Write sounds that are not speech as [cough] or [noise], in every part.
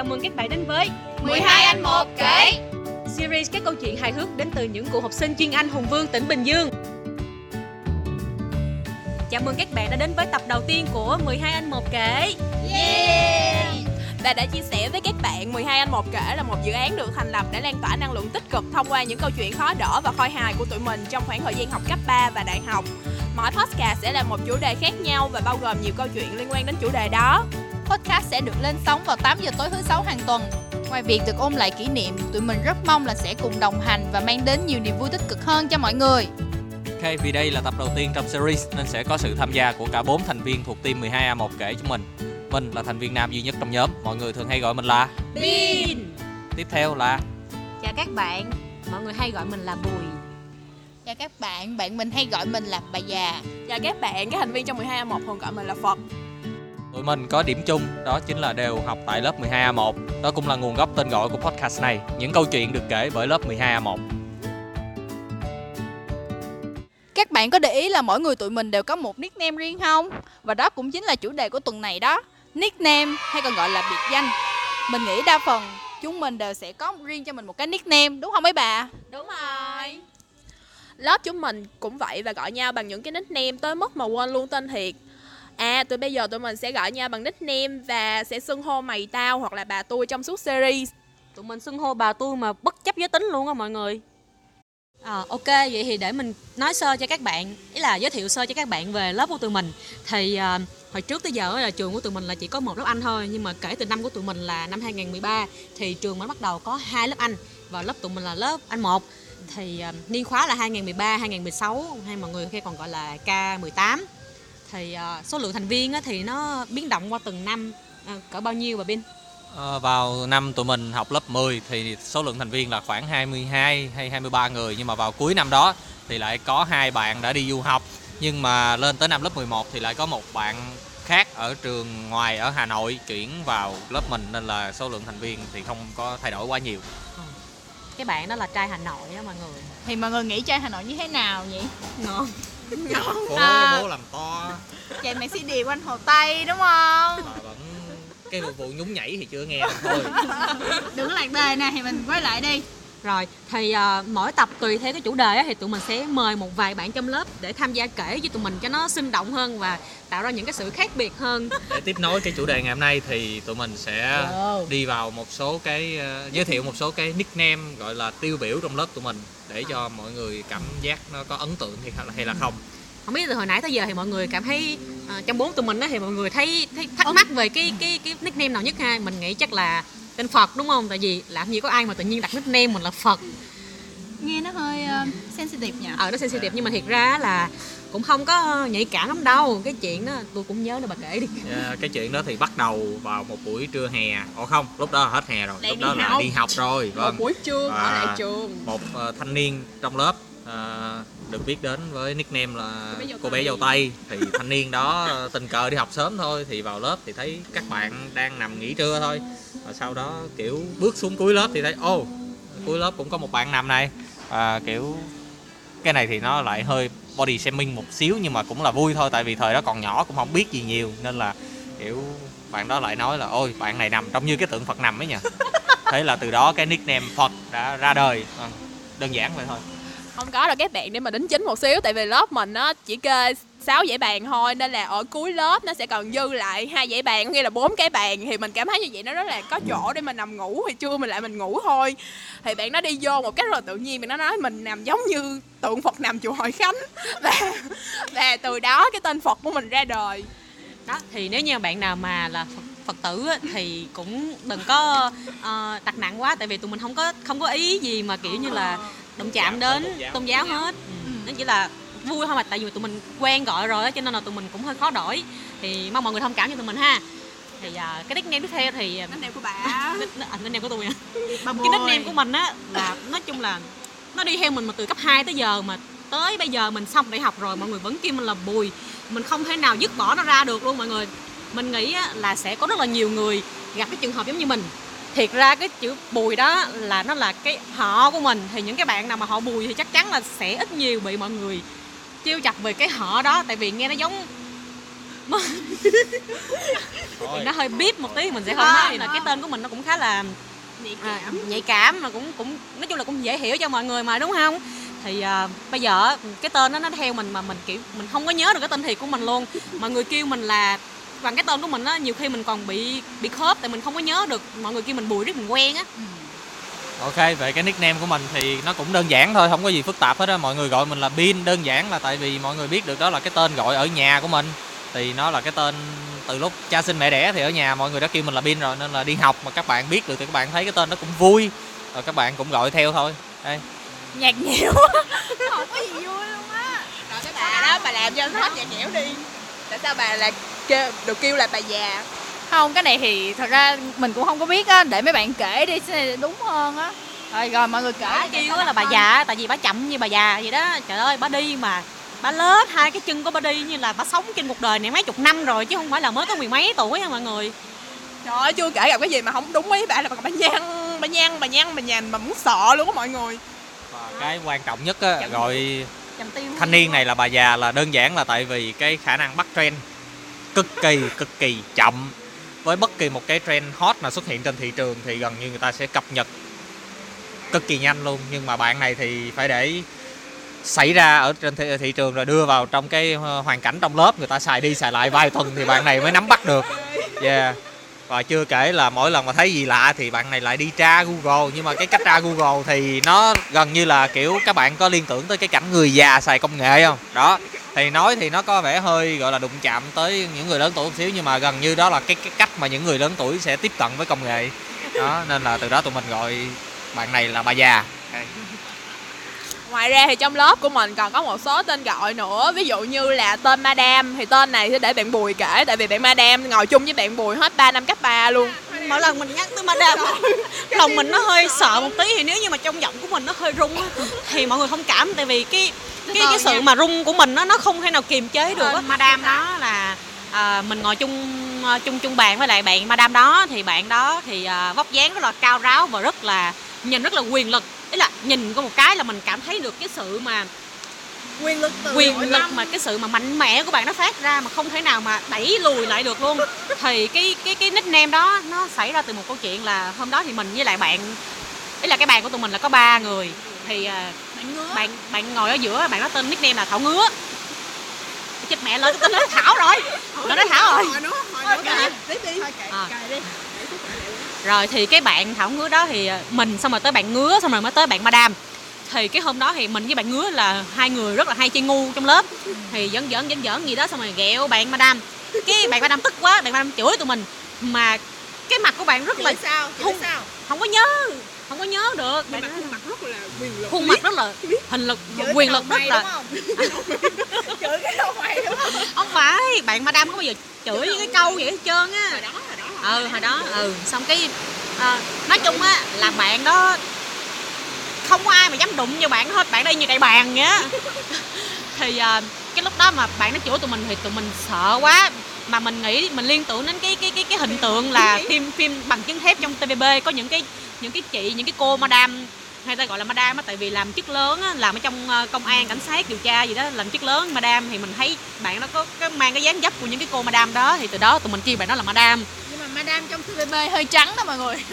Chào mừng các bạn đến với 12 anh một kể series các câu chuyện hài hước đến từ những cựu học sinh chuyên Anh Hùng Vương tỉnh Bình Dương. Chào mừng các bạn đã đến với tập đầu tiên của 12 anh một kể. Yeah Và đã chia sẻ với các bạn 12 anh một kể là một dự án được thành lập để lan tỏa năng lượng tích cực thông qua những câu chuyện khó đỡ và khôi hài của tụi mình trong khoảng thời gian học cấp 3 và đại học. Mỗi podcast sẽ là một chủ đề khác nhau và bao gồm nhiều câu chuyện liên quan đến chủ đề đó. Podcast sẽ được lên sóng vào 8 giờ tối thứ sáu hàng tuần Ngoài việc được ôn lại kỷ niệm, tụi mình rất mong là sẽ cùng đồng hành và mang đến nhiều niềm vui tích cực hơn cho mọi người. Ok, vì đây là tập đầu tiên trong series nên sẽ có sự tham gia của cả 4 thành viên thuộc team 12A1 kể chúng mình. Mình là thành viên nam duy nhất trong nhóm, mọi người thường hay gọi mình là Bin. Tiếp theo là Chào các bạn, mọi người hay gọi mình là Bùi. Chào các bạn, bạn mình hay gọi mình là bà già. Và các bạn, các thành viên trong 12 1 thường gọi mình là Phật. Tụi mình có điểm chung đó chính là đều học tại lớp 12A1. Đó cũng là nguồn gốc tên gọi của podcast này. Những câu chuyện được kể bởi lớp 12A1. Các bạn có để ý là mỗi người tụi mình đều có một nickname riêng không? Và đó cũng chính là chủ đề của tuần này đó. Nickname hay còn gọi là biệt danh. Mình nghĩ đa phần chúng mình đều sẽ có riêng cho mình một cái nickname, đúng không mấy bà? Đúng rồi. Lớp chúng mình cũng vậy và gọi nhau bằng những cái nickname tới mức mà quên luôn tên thiệt. À, từ bây giờ tụi mình sẽ gọi nhau bằng nickname và sẽ xưng hô mày tao hoặc là bà tôi trong suốt series. Tụi mình xưng hô bà tôi mà bất chấp giới tính luôn á mọi người. À, ok, vậy thì để mình nói sơ cho các bạn, ý là giới thiệu sơ cho các bạn về lớp của tụi mình. Thì à, hồi trước tới giờ là trường của tụi mình là chỉ có một lớp Anh thôi, nhưng mà kể từ năm của tụi mình là năm 2013 thì trường mới bắt đầu có hai lớp Anh và lớp tụi mình là lớp Anh 1 thì à, niên khóa là 2013 2016 hay mọi người khi còn gọi là K18 thì à, số lượng thành viên á, thì nó biến động qua từng năm à, cỡ bao nhiêu bà Bin? Ờ, vào năm tụi mình học lớp 10 thì số lượng thành viên là khoảng 22 hay 23 người nhưng mà vào cuối năm đó thì lại có hai bạn đã đi du học nhưng mà lên tới năm lớp 11 thì lại có một bạn khác ở trường ngoài ở Hà Nội chuyển vào lớp mình nên là số lượng thành viên thì không có thay đổi quá nhiều. Cái bạn đó là trai Hà Nội á mọi người. Thì mọi người nghĩ trai Hà Nội như thế nào nhỉ? Ngon. Bố, À. bố làm to Chạy mẹ CD quanh Hồ Tây đúng không? mà vẫn cái vụ nhún nhảy thì chưa nghe được thôi. Đừng lạc đề nè thì mình quay lại đi. Rồi, thì à, mỗi tập tùy theo cái chủ đề á, thì tụi mình sẽ mời một vài bạn trong lớp để tham gia kể với tụi mình cho nó sinh động hơn và tạo ra những cái sự khác biệt hơn. Để tiếp nối cái chủ đề ngày hôm nay thì tụi mình sẽ Wow. đi vào một số cái ờ, giới thiệu một số cái nickname gọi là tiêu biểu trong lớp tụi mình để cho mọi người cảm giác nó có ấn tượng hay hay là không. Không biết từ hồi nãy tới giờ thì mọi người cảm thấy à, trong bốn tụi mình á thì mọi người thấy thấy thắc mắc về cái cái cái nickname nào nhất ha? Mình nghĩ chắc là tên Phật đúng không? Tại vì làm gì có ai mà tự nhiên đặt nickname mình là Phật. Nghe nó hơi uh, sensitive nhỉ? Ờ nó sensitive nhưng mà thiệt ra là cũng không có nhạy cảm lắm đâu. Cái chuyện đó tôi cũng nhớ nữa bà kể đi. Ờ, cái chuyện đó thì bắt đầu vào một buổi trưa hè. Ồ không, lúc đó là hết hè rồi, lúc đó là học. đi học rồi. Vâng. Buổi trưa ở lại trường. Một ờ, thanh niên trong lớp ờ, được biết đến với nickname là Cô bé bé Tây. thì thanh niên đó [laughs] tình cờ đi học sớm thôi thì vào lớp thì thấy các bạn đang nằm nghỉ trưa thôi. Và sau đó kiểu bước xuống cuối lớp thì thấy ô cuối lớp cũng có một bạn nằm này. À, kiểu cái này thì nó lại hơi body shaming một xíu nhưng mà cũng là vui thôi tại vì thời đó còn nhỏ cũng không biết gì nhiều. Nên là kiểu bạn đó lại nói là ôi bạn này nằm trông như cái tượng Phật nằm ấy nhỉ. [laughs] Thế là từ đó cái nickname Phật đã ra đời. Ờ, đơn giản vậy thôi Không có đâu các bạn để mà đính chính một xíu tại vì lớp mình nó chỉ kê 6 dãy bàn thôi nên là ở cuối lớp nó sẽ còn dư lại hai dãy bàn nghĩa là bốn cái bàn. Thì mình cảm thấy như vậy nó rất là có chỗ để mình nằm ngủ thì trưa mình lại mình ngủ thôi. Thì bạn nó đi vô một cách rất là tự nhiên bạn nó nói mình nằm giống như tượng Phật nằm chùa Hội Khánh. [laughs] Và và từ đó cái tên Phật của mình ra đời. Đó thì nếu như bạn nào mà là phật, phật tử á, thì cũng đừng có ờ, đặt nặng quá tại vì tụi mình không có không có ý gì mà kiểu như là đụng chạm đến tôn giáo. hết. Ừ. nó chỉ là vui thôi mà tại vì tụi mình quen gọi rồi cho nên là tụi mình cũng hơi khó đổi. Thì mong mọi người thông cảm cho tụi mình ha. Thì à, cái nickname tiếp theo thì nickname của bà. [laughs] À, nickname của tôi à? Bà cái nickname của mình á là nói chung là nó đi theo mình mà từ cấp 2 tới giờ mà tới bây giờ mình xong đại học rồi mọi người vẫn kêu mình là bùi. Mình không thể nào dứt bỏ nó ra được luôn mọi người. Mình nghĩ á, là sẽ có rất là nhiều người gặp cái trường hợp giống như mình thiệt ra cái chữ bùi đó là nó là cái họ của mình. Thì những cái bạn nào mà họ bùi thì chắc chắn là sẽ ít nhiều bị mọi người trêu chọc về cái họ đó. Tại vì nghe nó giống [laughs] nó hơi bíp một tí mình sẽ không À, nói. Là cái tên của mình nó cũng khá là nhạy à, cảm. nhạy cảm mà cũng cũng nói chung là cũng dễ hiểu cho mọi người mà đúng không? Thì à, bây giờ cái tên đó nó theo mình mà mình kiểu mình không có nhớ được cái tên thiệt của mình luôn. Mọi người kêu mình là bằng cái tên của mình á nhiều khi mình còn bị bị khớp tại mình không có nhớ được mọi người kêu mình bùi riết mình quen á Ok, về cái nickname của mình thì nó cũng đơn giản thôi, không có gì phức tạp hết á. Mọi người gọi mình là Bin, đơn giản là tại vì mọi người biết được đó là cái tên gọi ở nhà của mình. Thì nó là cái tên từ lúc cha sinh mẹ đẻ thì ở nhà mọi người đã kêu mình là Bin rồi nên là đi học mà các bạn biết được thì các bạn thấy cái tên nó cũng vui. Rồi các bạn cũng gọi theo thôi. Đây. nhạt nhẽo [laughs] không có gì vui luôn á rồi cái bà đó bà làm cho hết nhạt nhẽo đi tại sao bà là kêu được kêu là bà già. Không cái này thì thật ra mình cũng không có biết á để mấy bạn kể đi sẽ này đúng hơn á. Rồi rồi mọi người kể bà kêu là bà già tại vì bà chậm như bà già vậy đó. Trời ơi bà đi mà bà lết hai cái chân của bà đi như là bà sống trên cuộc đời này mấy chục năm rồi chứ không phải là mới có mười mấy tuổi nha mọi người? Trời ơi chưa kể gặp cái gì mà không đúng ý bà là bà bà nhăn bà nhăn bà nhăn bà nhằn mà muốn sợ luôn á mọi người. Và cái quan trọng nhất á, tiêu thanh niên này là bà già là đơn giản là tại vì cái khả năng bắt trend cực kỳ cực kỳ chậm. Với bất kỳ một cái trend hot nào xuất hiện trên thị trường thì gần như người ta sẽ cập nhật cực kỳ nhanh luôn. Nhưng mà bạn này thì phải để xảy ra ở trên thị, thị trường rồi đưa vào trong cái ờ, hoàn cảnh trong lớp người ta xài đi xài lại vài tuần thì bạn này mới nắm bắt được. Yeah. Và chưa kể là mỗi lần mà thấy gì lạ thì bạn này lại đi tra Google. Nhưng mà cái cách tra Google thì nó gần như là kiểu các bạn có liên tưởng tới cái cảnh người già xài công nghệ không? Đó thì nói thì nó có vẻ hơi gọi là đụng chạm tới những người lớn tuổi một xíu nhưng mà gần như đó là cái, cái cách mà những người lớn tuổi sẽ tiếp cận với công nghệ. Đó nên là từ đó tụi mình gọi bạn này là bà già. Ngoài ra thì trong lớp của mình còn có một số tên gọi nữa. Ví dụ như là tên madam thì tên này sẽ để bạn bùi kể tại vì bạn madam ngồi chung với bạn bùi hết 3 năm cấp 3 luôn mỗi lần mình nhắc tới madam [laughs] lòng mình nó hơi sợ một tí. Thì nếu như mà trong giọng của mình nó hơi rung á, thì mọi người thông cảm. Tại vì cái cái cái sự mà rung của mình nó nó không thể nào kiềm chế được á. Madam đó là à, mình ngồi chung à, chung chung bàn với lại bạn madam đó. Thì bạn đó thì à, vóc dáng rất là cao ráo và rất là nhìn rất là quyền lực. Ý là nhìn có một cái là mình cảm thấy được cái sự mà quyền lực từ quyền lực mà cái sự mà mạnh mẽ của bạn nó phát ra mà không thể nào mà đẩy lùi lại được luôn. [laughs] Thì cái cái cái nickname đó nó xảy ra từ một câu chuyện là hôm đó thì mình với lại bạn ý là cái bàn của tụi mình là có ba người. Thì à, bạn bạn ngồi ở giữa bạn đó tên nickname là thảo ngứa. Chết mẹ lên tên nói thảo rồi. Nó nói thảo rồi. rồi thì cái bạn thảo ngứa đó thì à, mình xong rồi tới bạn ngứa xong rồi mới tới bạn madam thì cái hôm đó thì mình với bạn ngứa là hai người rất là hay chơi ngu trong lớp. Thì giỡn giỡn giỡn giỡn gì đó xong rồi ghẹo bạn madam. Cái bạn madam tức quá bạn madam chửi tụi mình. Mà cái mặt của bạn rất là sao? Không. sao? không có nhớ không có nhớ được. Bạn khuôn mặt rất là quyền lực. Khuôn mặt rất là hình lực quyền lực rất là [laughs] chửi cái đầu mày đúng không? Không phải bạn madam không bao giờ chửi những cái câu vậy hết trơn á. Hồi đó hồi đó. Ừ hồi đó ừ. Xong cái à, nói chung á là bạn đó không có ai mà dám đụng vô bạn hết bạn đây như đại bàng vậy á. [laughs] Thì à, cái lúc đó mà bạn nó chửi tụi mình thì tụi mình sợ quá. Mà mình nghĩ mình liên tưởng đến cái cái cái cái hình tượng là [laughs] phim phim bằng chứng thép trong TVB có những cái những cái chị những cái cô madam hay ta gọi là madam á tại vì làm chức lớn á làm ở trong ờ, công an cảnh sát điều tra gì đó làm chức lớn madam thì mình thấy bạn nó có, có mang cái dáng dấp của những cái cô madam đó thì từ đó tụi mình kêu bạn đó là madam. Nhưng mà madam trong TVB hơi trắng đó mọi người [laughs]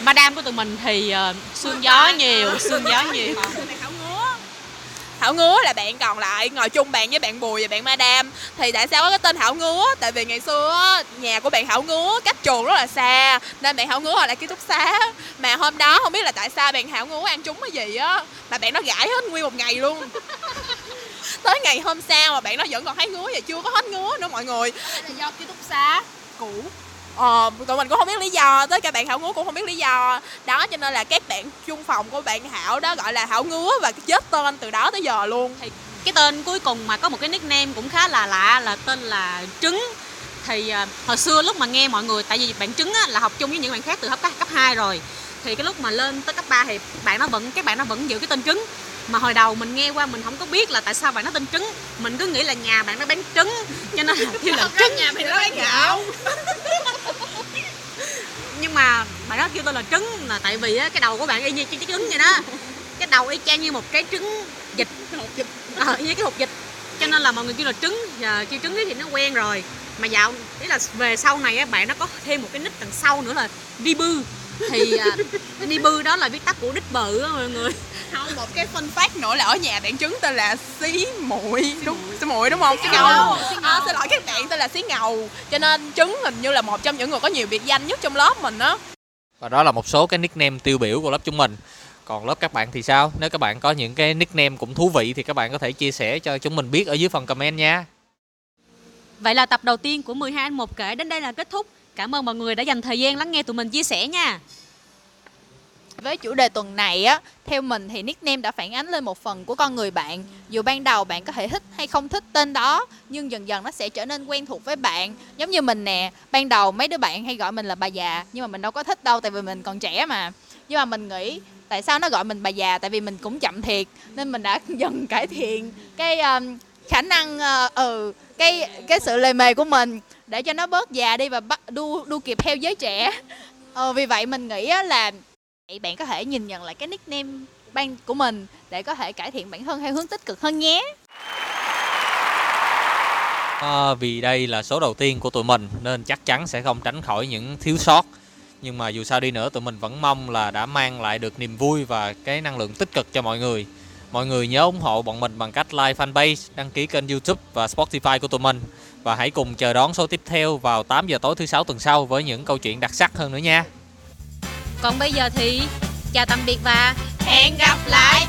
madam của tụi mình thì ờ, sương gió nhiều sương gió nhiều. thảo ngứa. Thảo ngứa là bạn còn lại ngồi chung bàn với bạn bùi và bạn madam thì tại sao có cái tên thảo ngứa? Tại vì ngày xưa á, nhà của bạn thảo ngứa cách trường rất là xa nên bạn thảo ngứa ở lại ký túc xá. Mà hôm đó không biết là tại sao bạn thảo ngứa ăn trúng cái gì á mà bạn nó gãi hết nguyên một ngày luôn. Tới ngày hôm sau mà bạn nó vẫn còn thấy ngứa và chưa có hết ngứa nữa mọi người. Là do ký túc xá cũ Ờ, tụi mình cũng không biết lý do tới cả bạn Hảo Ngứa cũng không biết lý do. Đó cho nên là các bạn chung phòng của bạn Hảo đó gọi là Hảo Ngứa và chết tên từ đó tới giờ luôn. Cái tên cuối cùng mà có một cái nickname cũng khá là lạ là tên là trứng. Thì à, hồi xưa lúc mà nghe mọi người tại vì bạn trứng á, là học chung với những bạn khác từ cấp cấp 2 rồi. Thì cái lúc mà lên tới cấp 3 thì bạn nó vẫn các bạn nó vẫn giữ cái tên trứng. Mà hồi đầu mình nghe qua mình không có biết là tại sao bạn nó tên trứng. Mình cứ nghĩ là nhà bạn nó bán trứng cho nên là [laughs] kêu là trứng nhà mày nó bán gạo [laughs] mà bạn đó kêu tôi là trứng. Là tại vì á, cái đầu của bạn y như cái trứng vậy đó. Cái đầu y chang như một cái trứng vịt. Ờ, như cái hột vịt. Cho nên là mọi người kêu là trứng. Giờ kêu trứng thì nó quen rồi. Mà dạo ý là về sau này á bạn nó có thêm một cái nick đằng sau nữa là Dibu thì à, cái Dibu đó là viết tắt của đích bự á mọi người không một cái fun fact nữa là ở nhà bạn trứng tên là xí muội đúng xí muội đúng không xí ngầu. ngầu à, xin lỗi các bạn tên là xí ngầu cho nên trứng hình như là một trong những người có nhiều biệt danh nhất trong lớp mình á Và đó là một số cái nickname tiêu biểu của lớp chúng mình. Còn lớp các bạn thì sao? Nếu các bạn có những cái nickname cũng thú vị thì các bạn có thể chia sẻ cho chúng mình biết ở dưới phần comment nha. Vậy là tập đầu tiên của 12 anh một kể đến đây là kết thúc. Cảm ơn mọi người đã dành thời gian lắng nghe tụi mình chia sẻ nha. Với chủ đề tuần này á, theo mình thì nickname đã phản ánh lên một phần của con người bạn. Dù ban đầu bạn có thể thích hay không thích tên đó, nhưng dần dần nó sẽ trở nên quen thuộc với bạn. Giống như mình nè, ban đầu mấy đứa bạn hay gọi mình là bà già, nhưng mà mình đâu có thích đâu tại vì mình còn trẻ mà. Nhưng mà mình nghĩ tại sao nó gọi mình bà già tại vì mình cũng chậm thiệt nên mình đã [laughs] dần cải thiện cái um, khả năng uh, ừ cái cái sự lề mề của mình để cho nó bớt già đi và bắt đu đu kịp theo giới trẻ. Ờ, vì vậy mình nghĩ là bạn có thể nhìn nhận lại cái nickname ban của mình để có thể cải thiện bản thân theo hướng tích cực hơn nhé. À, vì đây là số đầu tiên của tụi mình nên chắc chắn sẽ không tránh khỏi những thiếu sót. Nhưng mà dù sao đi nữa tụi mình vẫn mong là đã mang lại được niềm vui và cái năng lượng tích cực cho mọi người. Mọi người nhớ ủng hộ bọn mình bằng cách like fanpage, đăng ký kênh YouTube và Spotify của tụi mình và hãy cùng chờ đón số tiếp theo vào 8 giờ tối thứ sáu tuần sau với những câu chuyện đặc sắc hơn nữa nha. Còn bây giờ thì chào tạm biệt và hẹn gặp lại